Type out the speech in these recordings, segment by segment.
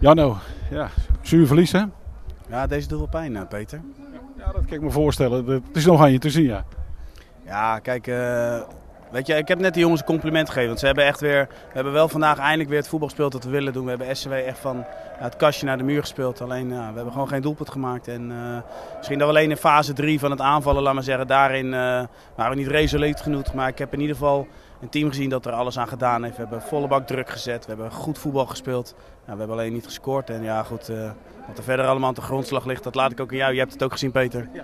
Janno, ja, zuur verlies hè? Ja, deze doet wel pijn, eh, Peter. Ja, dat kan ik me voorstellen. Het is nog aan je te zien, ja. Ja, kijk, eh, weet je, ik heb net die jongens een compliment gegeven. Want ze hebben echt weer, we hebben wel vandaag eindelijk weer het voetbal gespeeld dat we willen doen. We hebben SCW echt van het kastje naar de muur gespeeld. Alleen, we hebben gewoon geen doelpunt gemaakt. En eh, misschien dat we alleen in fase 3 van het aanvallen, laat maar zeggen, daarin waren we niet resoluut genoeg. Maar ik heb in ieder geval een team gezien dat er alles aan gedaan heeft. We hebben volle bak druk gezet. We hebben goed voetbal gespeeld. Ja, we hebben alleen niet gescoord. En ja, goed, uh, wat er verder allemaal aan de grondslag ligt, dat laat ik ook aan jou. Je hebt het ook gezien, Peter. Ja.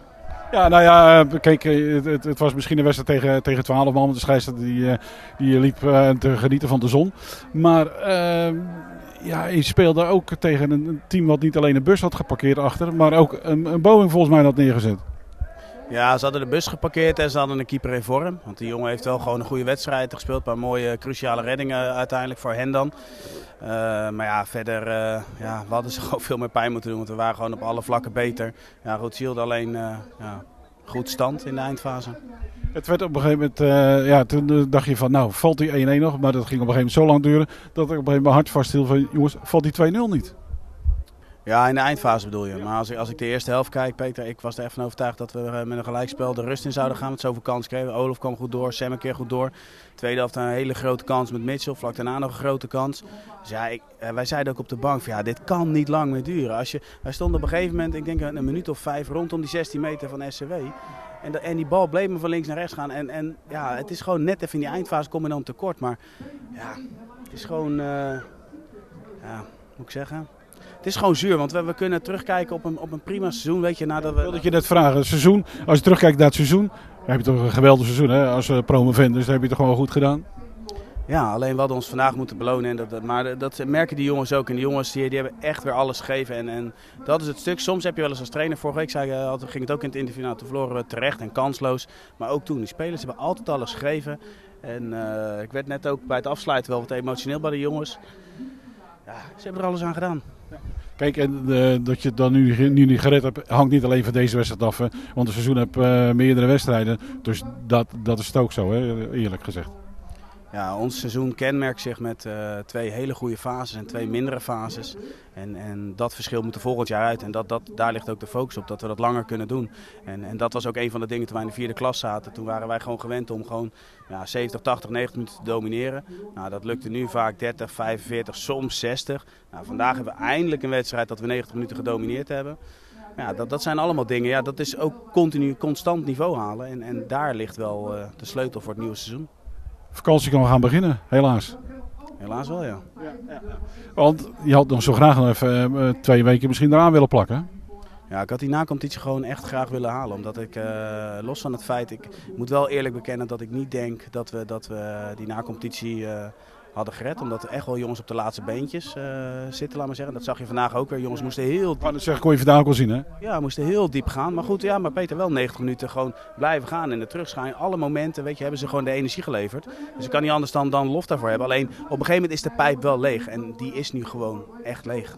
Ja, nou ja, kijk, het, het, was misschien een wedstrijd tegen, tegen 12 man. De scheidsrechter die, die liep te genieten van de zon. Maar uh, ja, je speelde ook tegen een team wat niet alleen een bus had geparkeerd achter, maar ook een, een Boeing volgens mij had neergezet. Ja, ze hadden de bus geparkeerd en ze hadden een keeper in vorm. Want die jongen heeft wel gewoon een goede wedstrijd gespeeld. Een paar mooie cruciale reddingen uiteindelijk voor hen dan. Uh, maar ja, verder, uh, ja, we hadden ze gewoon veel meer pijn moeten doen. Want we waren gewoon op alle vlakken beter. Ja, hield alleen uh, ja, goed stand in de eindfase. Het werd op een gegeven moment, ja, toen dacht je van, nou, valt die 1-1 nog? Maar dat ging op een gegeven moment zo lang duren dat ik op een gegeven moment hart vasthield van, jongens, valt die 2-0 niet? Ja, in de eindfase bedoel je. Maar als ik, als ik de eerste helft kijk, Peter, ik was er echt van overtuigd dat we met een gelijkspel de rust in zouden gaan. Met zoveel kans kregen. Olaf kwam goed door, Sam een keer goed door. Tweede helft een hele grote kans met Mitchell. Vlak daarna nog een grote kans. Dus ja, ik, wij zeiden ook op de bank ja, dit kan niet lang meer duren. Als je, wij stonden op een gegeven moment, ik denk een minuut of vijf, rondom die 16 meter van SCW. En, en die bal bleef me van links naar rechts gaan. En, en ja, het is gewoon net even in die eindfase kom je dan tekort. Maar ja, het is gewoon, uh, ja, moet ik zeggen... Het is gewoon zuur, want we, we, kunnen terugkijken op een, op een prima seizoen. Weet je, nadat we... Wilde ik je net vragen, het seizoen, als je terugkijkt naar het seizoen, heb je toch een geweldig seizoen hè? als uh, promovend, dus heb je toch gewoon goed gedaan? Ja, alleen we hadden ons vandaag moeten belonen. En dat, dat, maar dat merken die jongens ook. En die jongens die, die hebben echt weer alles gegeven. En, en dat is het stuk. Soms heb je wel eens als trainer. Vorige week zei, uh, ging het ook in het interview. Nou, toen verloren we terecht en kansloos. Maar ook toen. Die spelers hebben altijd alles gegeven. En uh, ik werd net ook bij het afsluiten wel wat emotioneel bij de jongens. Ja, ze hebben er alles aan gedaan. Kijk, en uh, dat je het dan nu, nu niet gered hebt, hangt niet alleen van deze wedstrijd af. Want het seizoen heeft uh, meerdere wedstrijden. Dus dat, dat is het ook zo, hè? eerlijk gezegd. Ja, ons seizoen kenmerkt zich met uh, twee hele goede fases en twee mindere fases. En, en dat verschil moet er volgend jaar uit. En dat, dat, daar ligt ook de focus op, dat we dat langer kunnen doen. En, en dat was ook een van de dingen toen wij in de vierde klas zaten. Toen waren wij gewoon gewend om gewoon ja, 70, 80, 90 minuten te domineren. Nou, dat lukte nu vaak 30, 45, soms 60. Nou, vandaag hebben we eindelijk een wedstrijd dat we 90 minuten gedomineerd hebben. Dat, dat zijn allemaal dingen. Ja, dat is ook continu, constant niveau halen. En, en daar ligt wel uh, de sleutel voor het nieuwe seizoen vakantie kan gaan beginnen, helaas. Helaas wel, ja. Want je had nog zo graag nog even uh, twee weken misschien eraan willen plakken. Ja, ik had die nacompetitie gewoon echt graag willen halen. Omdat ik, uh, los van het feit, ik moet wel eerlijk bekennen dat ik niet denk dat we, dat we die nacompetitie uh, hadden gered. Omdat er echt wel jongens op de laatste beentjes uh, zitten, laat maar zeggen. Dat zag je vandaag ook weer. Jongens moesten heel... Maar dat zeg, kon je vandaag ook wel zien, hè? Ja, moesten heel diep gaan. Maar goed, ja, maar Peter wel 90 minuten gewoon blijven gaan. En de terugschijn, alle momenten, weet je, hebben ze gewoon de energie geleverd. Dus ik kan niet anders dan, dan lof daarvoor hebben. Alleen, op een gegeven moment is de pijp wel leeg. En die is nu gewoon echt leeg.